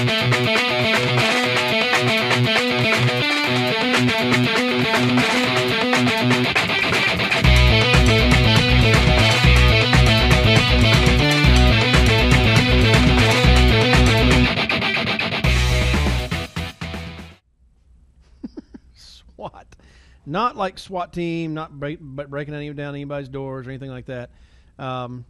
SWOT. Not like SWAT team, not break, breaking any, down anybody's doors or anything like that. Um,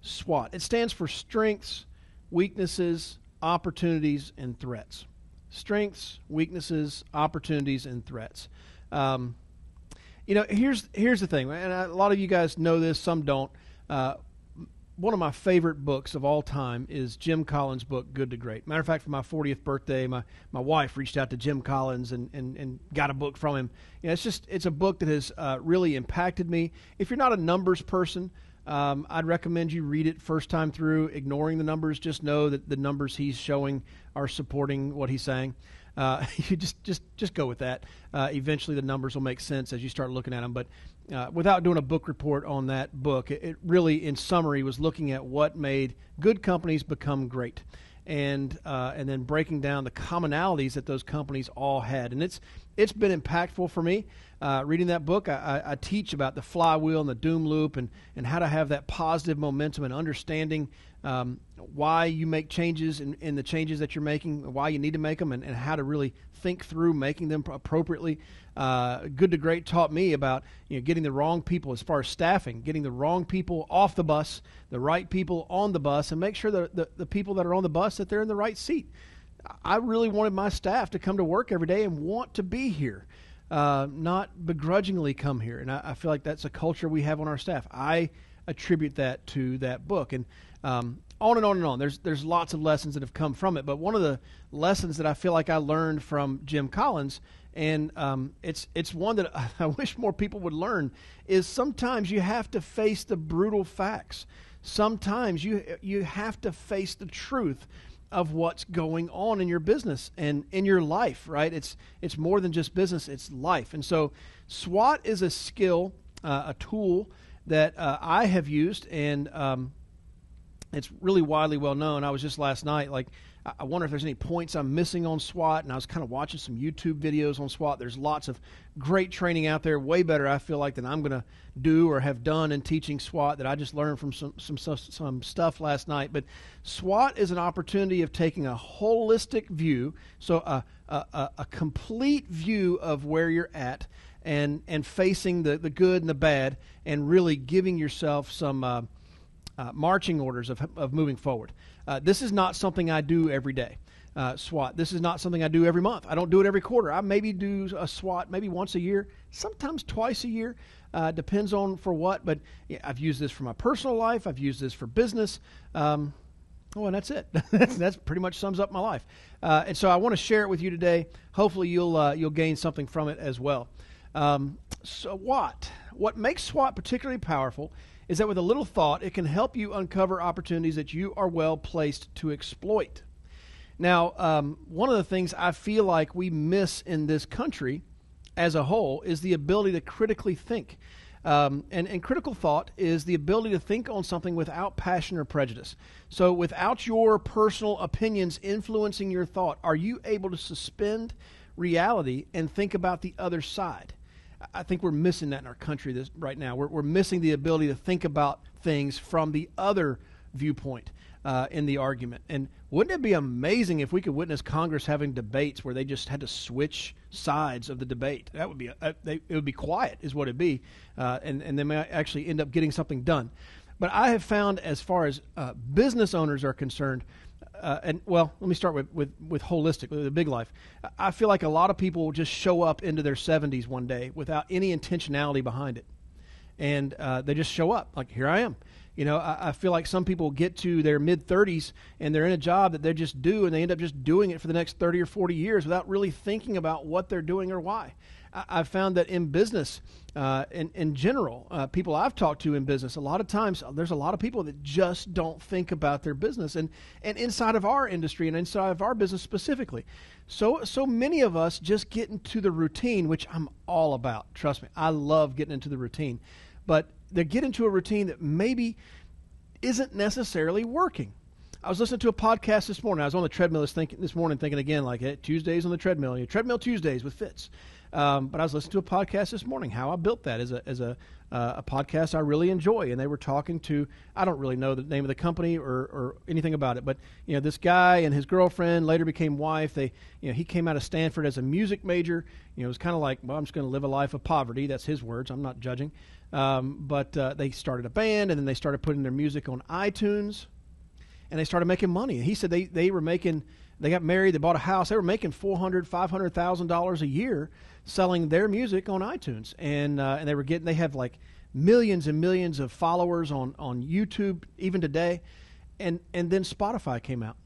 SWOT. It stands for strengths, weaknesses, opportunities, and threats. Strengths, weaknesses, opportunities, and threats. Um, you know, here's here's the thing, and a lot of you guys know this, some don't. Uh, one of my favorite books of all time is Jim Collins' book, Good to Great. Matter of fact, for my 40th birthday, my, my wife reached out to Jim Collins and, and, and got a book from him. You know, it's just it's a book that has uh, really impacted me. If you're not a numbers person, um, I'd recommend you read it first time through, ignoring the numbers. Just know that the numbers he's showing are supporting what he's saying. Uh, you just just just go with that. Uh, eventually, the numbers will make sense as you start looking at them. But uh, without doing a book report on that book, it, it, really, in summary, was looking at what made good companies become great, and uh, and then breaking down the commonalities that those companies all had. And it's it's been impactful for me. Uh, reading that book, I, I, I, teach about the flywheel and the doom loop, and and how to have that positive momentum and understanding um, why you make changes and, in the changes that you're making, why you need to make them, and, and how to really think through making them appropriately. Uh, Good to Great taught me about you know getting the wrong people as far as staffing, getting the wrong people off the bus, the right people on the bus, and make sure that the, the people that are on the bus that they're in the right seat. I really wanted my staff to come to work every day and want to be here. Uh, not begrudgingly come here. And I, I, feel like that's a culture we have on our staff. I attribute that to that book. And um, on and on and on. There's there's lots of lessons that have come from it, but one of the lessons that I feel like I learned from Jim Collins, and um, it's it's one that I wish more people would learn, is sometimes you have to face the brutal facts. Sometimes you you have to face the truth of what's going on in your business and in your life. Right? It's it's more than just business; it's life. And so, SWOT is a skill, uh, a tool that uh, I have used and. Um, it's really widely well known. I was just last night, like, I wonder if there's any points I'm missing on SWOT, and I was kind of watching some YouTube videos on SWOT. There's lots of great training out there, way better, I feel like, than I'm going to do or have done in teaching SWOT that I just learned from some, some, some stuff last night. But SWOT is an opportunity of taking a holistic view, so a, a, a complete view of where you're at and, and facing the, the good and the bad, and really giving yourself some. Uh, uh, marching orders of, of moving forward. Uh, this is not something I do every day. Uh, SWOT. This is not something I do every month. I don't do it every quarter. I maybe do a SWOT maybe once a year, sometimes twice a year. Uh, depends on for what. But yeah, I've used this for my personal life. I've used this for business. Um, oh, and that's it. that's, that's pretty much sums up my life. Uh, and so I want to share it with you today. Hopefully you'll you'll gain something from it as well. Um, so what? What makes SWOT particularly powerful is that with a little thought, it can help you uncover opportunities that you are well placed to exploit. Now, um, one of the things I feel like we miss in this country as a whole is the ability to critically think. Um, and, and critical thought is the ability to think on something without passion or prejudice. So, without your personal opinions influencing your thought, are you able to suspend reality and think about the other side? I think we're missing that in our country this, right now. We're, we're missing the ability to think about things from the other viewpoint uh, in the argument. And wouldn't it be amazing if we could witness Congress having debates where they just had to switch sides of the debate? That would be a, a, they, it would be quiet, is what it'd be, uh, and and they may actually end up getting something done. But I have found, as far as uh, business owners are concerned, uh, and well, let me start with, with, with holistic, with the big life. I feel like a lot of people just show up into their 70s one day without any intentionality behind it. And uh, they just show up, like, here I am. You know, I, I feel like some people get to their mid 30s and they're in a job that they just do, and they end up just doing it for the next 30 or 40 years without really thinking about what they're doing or why. I've found that in business, uh, in, in general, uh, people I've talked to in business, a lot of times there's a lot of people that just don't think about their business, and and inside of our industry and inside of our business specifically, so so many of us just get into the routine, which I'm all about. Trust me, I love getting into the routine, but they get into a routine that maybe isn't necessarily working. I was listening to a podcast this morning. I was on the treadmill this, this morning thinking again, like hey, Tuesdays on the treadmill, treadmill Tuesdays with Fitz. Um, but I was listening to a podcast this morning, how I built that as a, as a, uh, a podcast I really enjoy. And they were talking to, I don't really know the name of the company or, or anything about it, but, you know, this guy and his girlfriend later became wife. They, you know, he came out of Stanford as a music major. You know, it was kind of like, well, I'm just going to live a life of poverty. That's his words. I'm not judging. Um, but uh, they started a band and then they started putting their music on iTunes and they started making money. And he said they, they were making, they got married, they bought a house, they were making four hundred, five hundred thousand dollars a year selling their music on iTunes, and uh, and they were getting, they have like millions and millions of followers on on YouTube even today, and and then Spotify came out,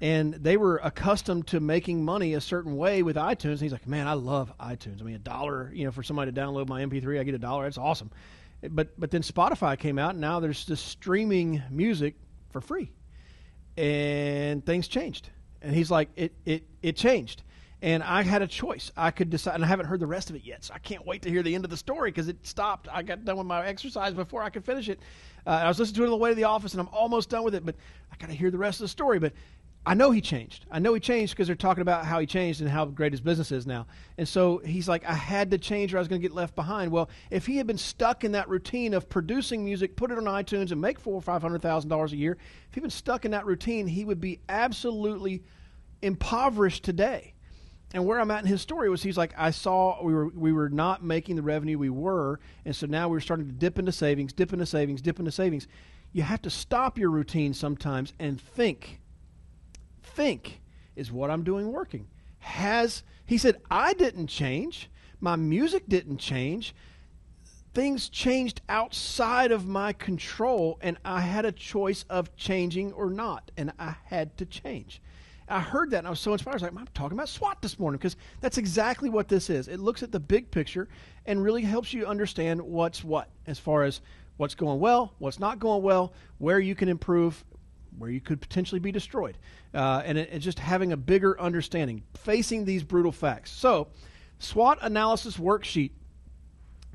and they were accustomed to making money a certain way with iTunes. And he's like, man, I love iTunes. I mean, a dollar, you know, for somebody to download my MP3, I get a dollar. That's awesome. But but then Spotify came out, and now there's just streaming music for free, and things changed. And he's like, it it it changed. And I had a choice. I could decide, and I haven't heard the rest of it yet, so I can't wait to hear the end of the story because it stopped. I got done with my exercise before I could finish it. Uh, I was listening to it on the way to the office, and I'm almost done with it, but I got to hear the rest of the story. But I know he changed. I know he changed because they're talking about how he changed and how great his business is now. And so he's like, I had to change or I was going to get left behind. Well, if he had been stuck in that routine of producing music, put it on iTunes, and make four or five hundred thousand dollars a year, if he'd been stuck in that routine, he would be absolutely impoverished today and where I'm at in his story was he's like, I saw we were we were not making the revenue we were, and so now we're starting to dip into savings, dip into savings, dip into savings. You have to stop your routine sometimes and think. Think is what I'm doing working. Has he said I didn't change, my music didn't change. Things changed outside of my control, and I had a choice of changing or not, and I had to change. I heard that and I was so inspired. I was like, I'm talking about SWOT this morning because that's exactly what this is. It looks at the big picture and really helps you understand what's what as far as what's going well, what's not going well, where you can improve, where you could potentially be destroyed. Uh, and it, it's just having a bigger understanding, facing these brutal facts. So, SWOT analysis worksheet.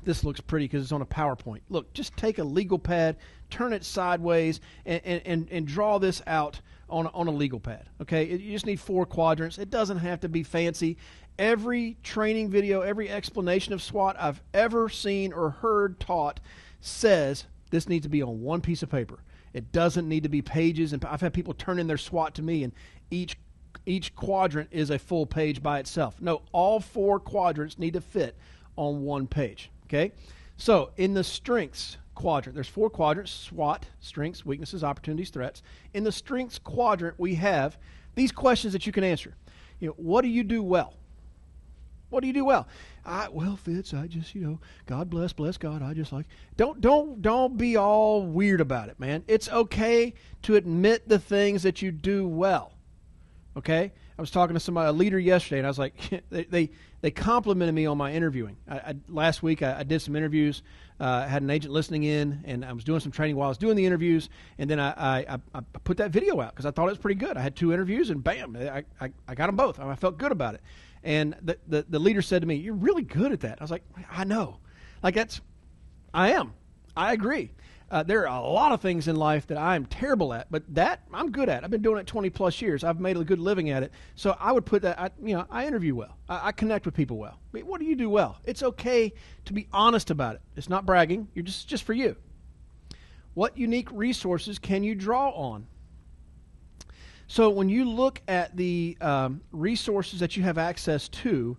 This looks pretty because it's on a PowerPoint. Look, just take a legal pad, turn it sideways, and, and, and, and draw this out on a, on a legal pad. Okay, you just need four quadrants. It doesn't have to be fancy. Every training video, every explanation of SWOT I've ever seen or heard taught says this needs to be on one piece of paper. It doesn't need to be pages. And I've had people turn in their SWOT to me, and each each quadrant is a full page by itself. No, all four quadrants need to fit on one page. Okay, so in the strengths quadrant. There's four quadrants SWOT, strengths, weaknesses, opportunities, threats. In the strengths quadrant, we have these questions that you can answer. You know, what do you do well? What do you do well? I, well, Fitz, I just, you know, God bless, bless God. I just like don't don't don't be all weird about it, man. It's okay to admit the things that you do well. Okay? I was talking to somebody, a leader yesterday, and I was like, they, they, they complimented me on my interviewing. I, I, last week, I, I, did some interviews, uh, had an agent listening in, and I was doing some training while I was doing the interviews, and then I, I, I put that video out because I thought it was pretty good. I had two interviews, and bam, I, I, I got them both. I felt good about it. And the, the, the leader said to me, You're really good at that. I was like, I know. Like, that's, I am. I agree. Uh, there are a lot of things in life that I'm terrible at, but that I'm good at. I've been doing it 20 plus years. I've made a good living at it. So I would put that. I, you know, I interview well. I, I connect with people well. I mean, what do you do well? It's okay to be honest about it. It's not bragging. You're just just for you. What unique resources can you draw on? So when you look at the um, resources that you have access to,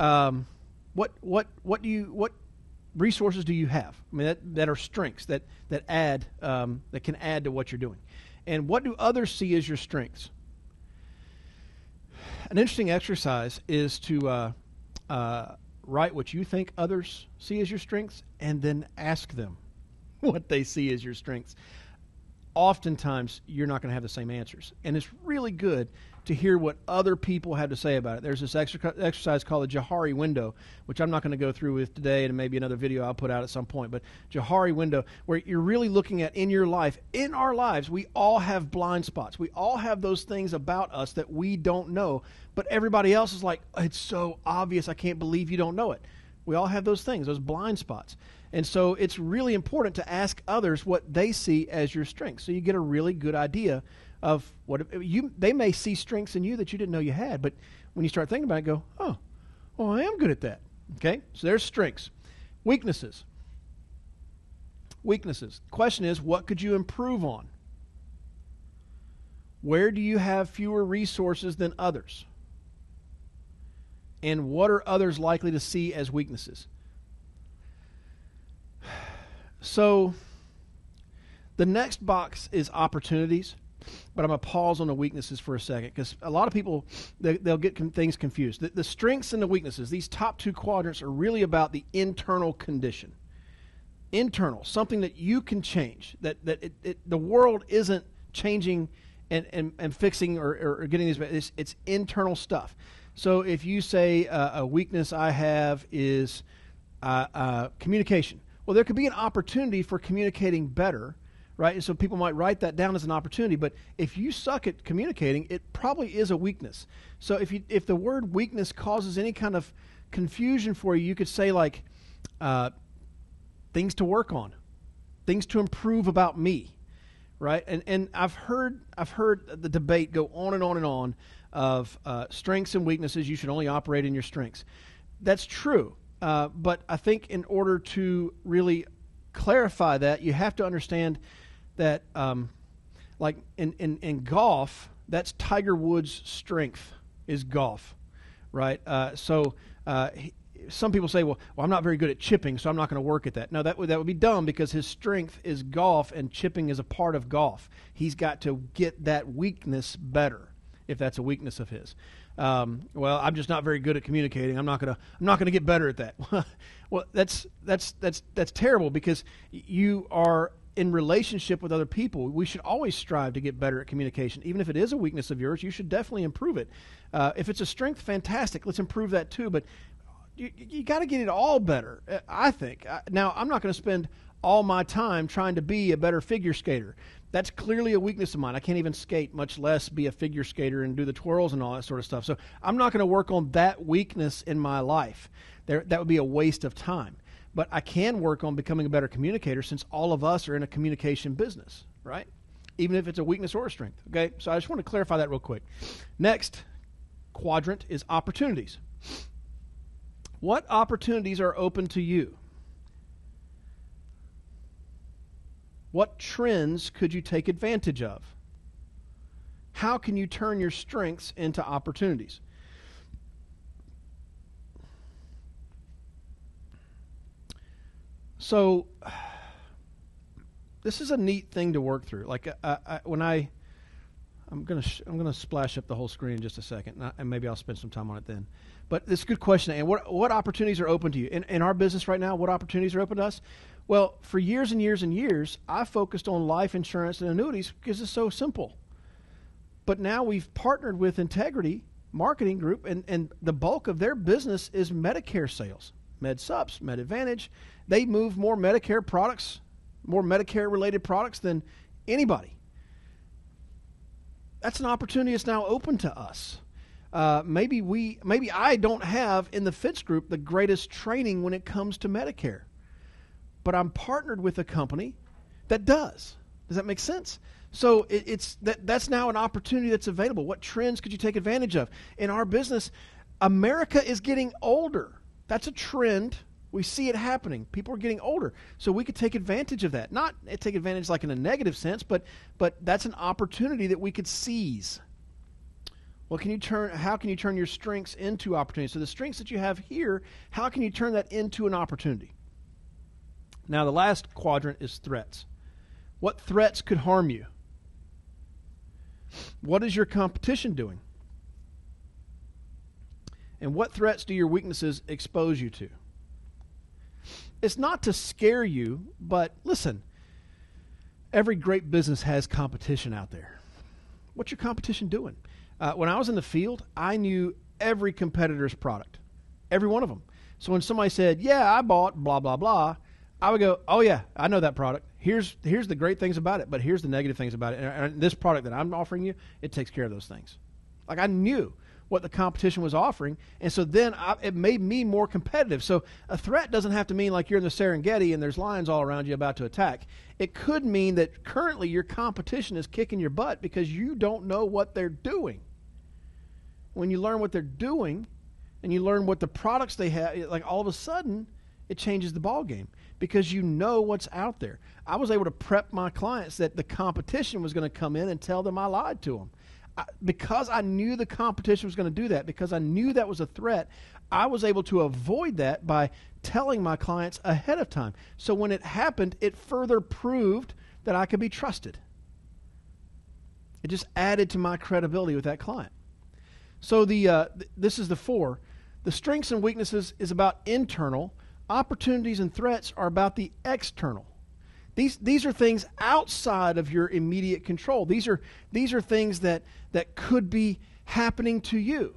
um, what what what do you what resources do you have? I mean, that, that are strengths that that add um, that can add to what you're doing, and what do others see as your strengths? An interesting exercise is to uh, uh, write what you think others see as your strengths, and then ask them what they see as your strengths. Oftentimes, you're not going to have the same answers, and it's really good to hear what other people have to say about it. There's this exercise called the Johari window, which I'm not going to go through with today, and maybe another video I'll put out at some point. But Johari window, where you're really looking at in your life, in our lives, we all have blind spots. We all have those things about us that we don't know, but everybody else is like, it's so obvious. I can't believe you don't know it. We all have those things, those blind spots. And so it's really important to ask others what they see as your strengths so you get a really good idea of what you they may see strengths in you that you didn't know you had, but when you start thinking about it, go, oh, well, I am good at that. Okay, so there's strengths, weaknesses. Weaknesses. Question is, what could you improve on? Where do you have fewer resources than others? And what are others likely to see as weaknesses? So, the next box is opportunities, but I'm going to pause on the weaknesses for a second because a lot of people they, will get com- things confused. The, the strengths and the weaknesses, these top two quadrants, are really about the internal condition. Internal, something that you can change. That that it, it, the world isn't changing and, and, and fixing or, or, getting these. It's, it's internal stuff. So if you say uh, a weakness I have is uh, uh, communication, well, there could be an opportunity for communicating better, right? And so people might write that down as an opportunity. But if you suck at communicating, it probably is a weakness. So if you if the word weakness causes any kind of confusion for you, you could say like uh, things to work on, things to improve about me, right? And and I've heard I've heard the debate go on and on and on of uh, strengths and weaknesses. You should only operate in your strengths. That's true. Uh, but I think in order to really clarify that, you have to understand that, um, like in, in, in golf, that's Tiger Woods' strength is golf, right? Uh, so uh, he, some people say, well, well, I'm not very good at chipping, so I'm not going to work at that. No, that would, that would be dumb because his strength is golf, and chipping is a part of golf. He's got to get that weakness better if that's a weakness of his. Um, well, I'm just not very good at communicating. I'm not gonna I'm not gonna get better at that. well, that's that's that's that's terrible because you are in relationship with other people. We should always strive to get better at communication, even if it is a weakness of yours. You should definitely improve it. Uh, if it's a strength, fantastic. Let's improve that too. But you, you got to get it all better. Uh, I think. Now, I'm not going to spend all my time trying to be a better figure skater that's clearly a weakness of mine. I can't even skate, much less be a figure skater and do the twirls and all that sort of stuff. So I'm not going to work on that weakness in my life. There, that would be a waste of time. But I can work on becoming a better communicator since all of us are in a communication business, right? Even if it's a weakness or a strength. Okay, so I just want to clarify that real quick. Next quadrant is opportunities. What opportunities are open to you? What trends could you take advantage of? How can you turn your strengths into opportunities? So, this is a neat thing to work through. Like I, I, when I, I'm gonna sh- I'm gonna splash up the whole screen in just a second, and, I, and maybe I'll spend some time on it then. But is a good question. And what what opportunities are open to you in, in our business right now? What opportunities are open to us? Well, for years and years and years, I focused on life insurance and annuities because it's so simple. But now we've partnered with Integrity Marketing Group, and, and the bulk of their business is Medicare sales, Med Supps, Med Advantage. They move more Medicare products, more Medicare related products than anybody. That's an opportunity that's now open to us. Uh, maybe we, maybe I don't have in the Fitz group the greatest training when it comes to Medicare but I'm partnered with a company that does. Does that make sense? So it, it's that that's now an opportunity that's available. What trends could you take advantage of in our business? America is getting older. That's a trend. We see it happening. People are getting older, so we could take advantage of that. Not take advantage like in a negative sense, but but that's an opportunity that we could seize. What can you turn? How can you turn your strengths into opportunities? So the strengths that you have here, how can you turn that into an opportunity? Now, the last quadrant is threats. What threats could harm you? What is your competition doing? And what threats do your weaknesses expose you to? It's not to scare you, but listen, every great business has competition out there. What's your competition doing? Uh, when I was in the field, I knew every competitor's product, every one of them. So when somebody said, Yeah, I bought blah, blah, blah, I would go, oh yeah, I know that product. Here's here's the great things about it, but here's the negative things about it. And, and this product that I'm offering you, it takes care of those things. Like I knew what the competition was offering, and so then I, it made me more competitive. So a threat doesn't have to mean like you're in the Serengeti and there's lions all around you about to attack. It could mean that currently your competition is kicking your butt because you don't know what they're doing. When you learn what they're doing, and you learn what the products they have, like all of a sudden, it changes the ball game because you know what's out there. I was able to prep my clients that the competition was going to come in and tell them I lied to them. I, because I knew the competition was going to do that, because I knew that was a threat, I was able to avoid that by telling my clients ahead of time. So when it happened, it further proved that I could be trusted. It just added to my credibility with that client. So the uh, th- this is the four. The strengths and weaknesses is about internal. Opportunities and threats are about the external. These, these are things outside of your immediate control. These are, these are things that, that could be happening to you.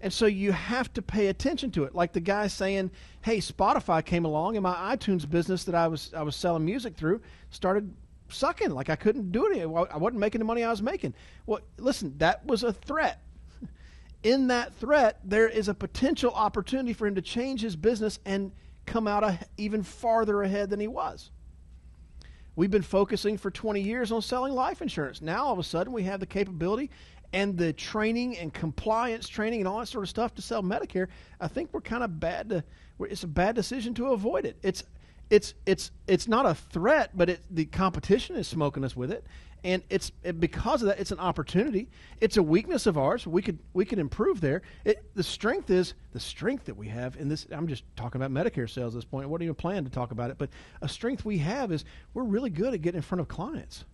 And so you have to pay attention to it. Like the guy saying, hey, Spotify came along and my iTunes business that I was, I was selling music through started sucking. Like I couldn't do it. I wasn't making the money I was making. Well, listen, that was a threat in that threat, there is a potential opportunity for him to change his business and come out a, even farther ahead than he was. We've been focusing for 20 years on selling life insurance. Now, all of a sudden, we have the capability and the training and compliance training and all that sort of stuff to sell Medicare. I think we're kind of bad to. It's a bad decision to avoid it. It's it's it's it's not a threat, but it, the competition is smoking us with it, and it's it, because of that, it's an opportunity. It's a weakness of ours. We could we could improve there. It, the strength is the strength that we have in this. I'm just talking about Medicare sales at this point. I wasn't even plan to talk about it, but a strength we have is we're really good at getting in front of clients,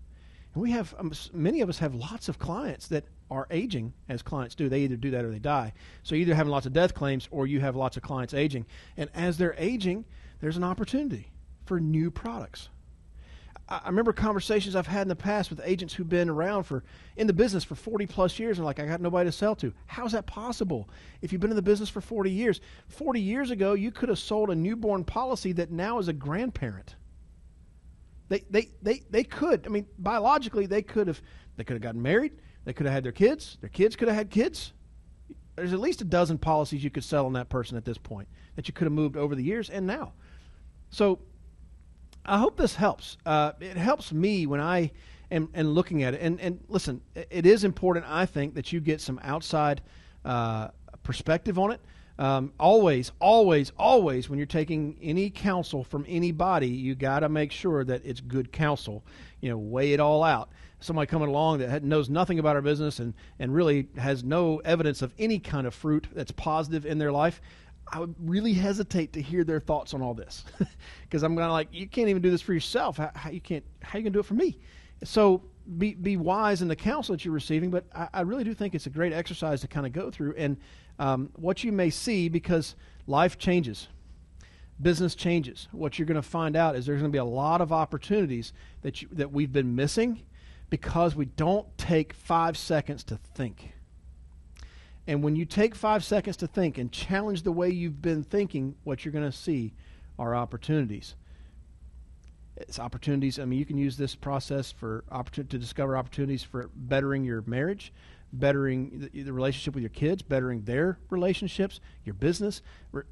and we have um, many of us have lots of clients that are aging as clients do. They either do that or they die. So either having lots of death claims or you have lots of clients aging, and as they're aging there's an opportunity for new products. I remember conversations I've had in the past with agents who've been around for in the business for 40 plus years and like I got nobody to sell to. How's that possible? If you've been in the business for 40 years, 40 years ago you could have sold a newborn policy that now is a grandparent. They they they they could. I mean, biologically they could have they could have gotten married, they could have had their kids, their kids could have had kids. There's at least a dozen policies you could sell on that person at this point that you could have moved over the years and now. So I hope this helps. Uh, it helps me when I am, looking at it. And, and listen, it is important, I think, that you get some outside uh, perspective on it. Um, always, always, always, when you're taking any counsel from anybody, you got to make sure that it's good counsel. You know, weigh it all out. Somebody coming along that knows nothing about our business and, and really has no evidence of any kind of fruit that's positive in their life, I would really hesitate to hear their thoughts on all this because I'm to like, you can't even do this for yourself. How, how you can't, how you to do it for me? So be, be wise in the counsel that you're receiving, but I, I really do think it's a great exercise to kind of go through and um, what you may see because life changes, business changes. What you're going to find out is there's going to be a lot of opportunities that you, that we've been missing because we don't take five seconds to think. And when you take five seconds to think and challenge the way you've been thinking, what you're going to see are opportunities. It's opportunities. I mean, you can use this process for opportunity to discover opportunities for bettering your marriage, bettering the, the relationship with your kids, bettering their relationships, your business, re,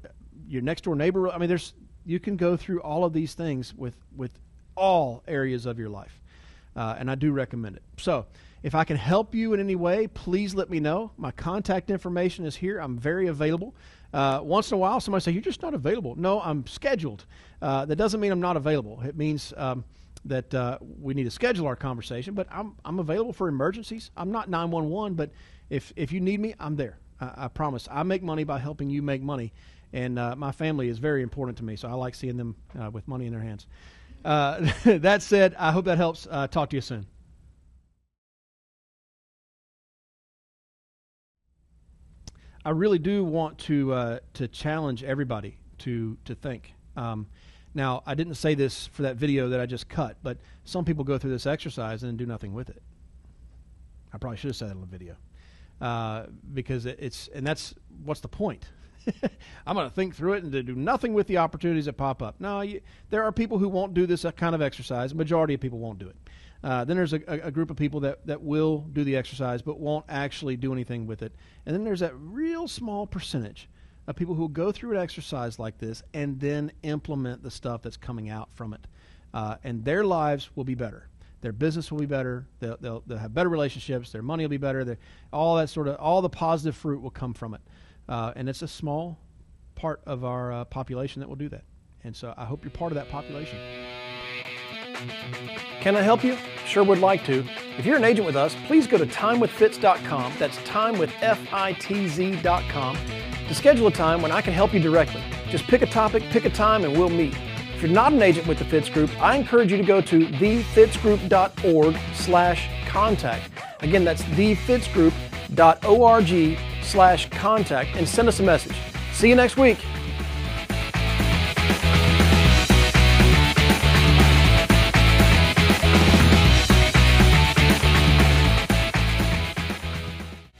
your next door neighbor. I mean, there's you can go through all of these things with with all areas of your life, uh, and I do recommend it. So. If I can help you in any way, please let me know. My contact information is here. I'm very available. Uh, once in a while, somebody say, You're just not available. No, I'm scheduled. Uh, that doesn't mean I'm not available. It means um, that uh, we need to schedule our conversation, but I'm, I'm available for emergencies. I'm not 911, but if, if you need me, I'm there. I, I promise. I make money by helping you make money, and uh, my family is very important to me, so I like seeing them uh, with money in their hands. Uh, that said, I hope that helps. talk to you soon. I really do want to uh, to challenge everybody to to think. Um, now, I didn't say this for that video that I just cut, but some people go through this exercise and do nothing with it. I probably should have said that in the video uh, because it's and that's what's the point. I'm going to think through it and to do nothing with the opportunities that pop up. No, you, there are people who won't do this kind of exercise. Majority of people won't do it. Uh, then there's a, a, group of people that, that will do the exercise but won't actually do anything with it. And then there's that real small percentage of people who will go through an exercise like this and then implement the stuff that's coming out from it. Uh, and their lives will be better. Their business will be better. They'll, they'll, they'll have better relationships. Their money will be better. all that sort of all the positive fruit will come from it. Uh, and it's a small part of our uh, population that will do that. And so I hope you're part of that population. Can I help you? Sure would like to. If you're an agent with us, please go to timewithfitz.com. That's timewithfitz.com to schedule a time when I can help you directly. Just pick a topic, pick a time, and we'll meet. If you're not an agent with the Fitz Group, I encourage you to go to thefitzgroup.org slash contact. Again, that's thefitzgroup.org slash contact and send us a message. See you next week.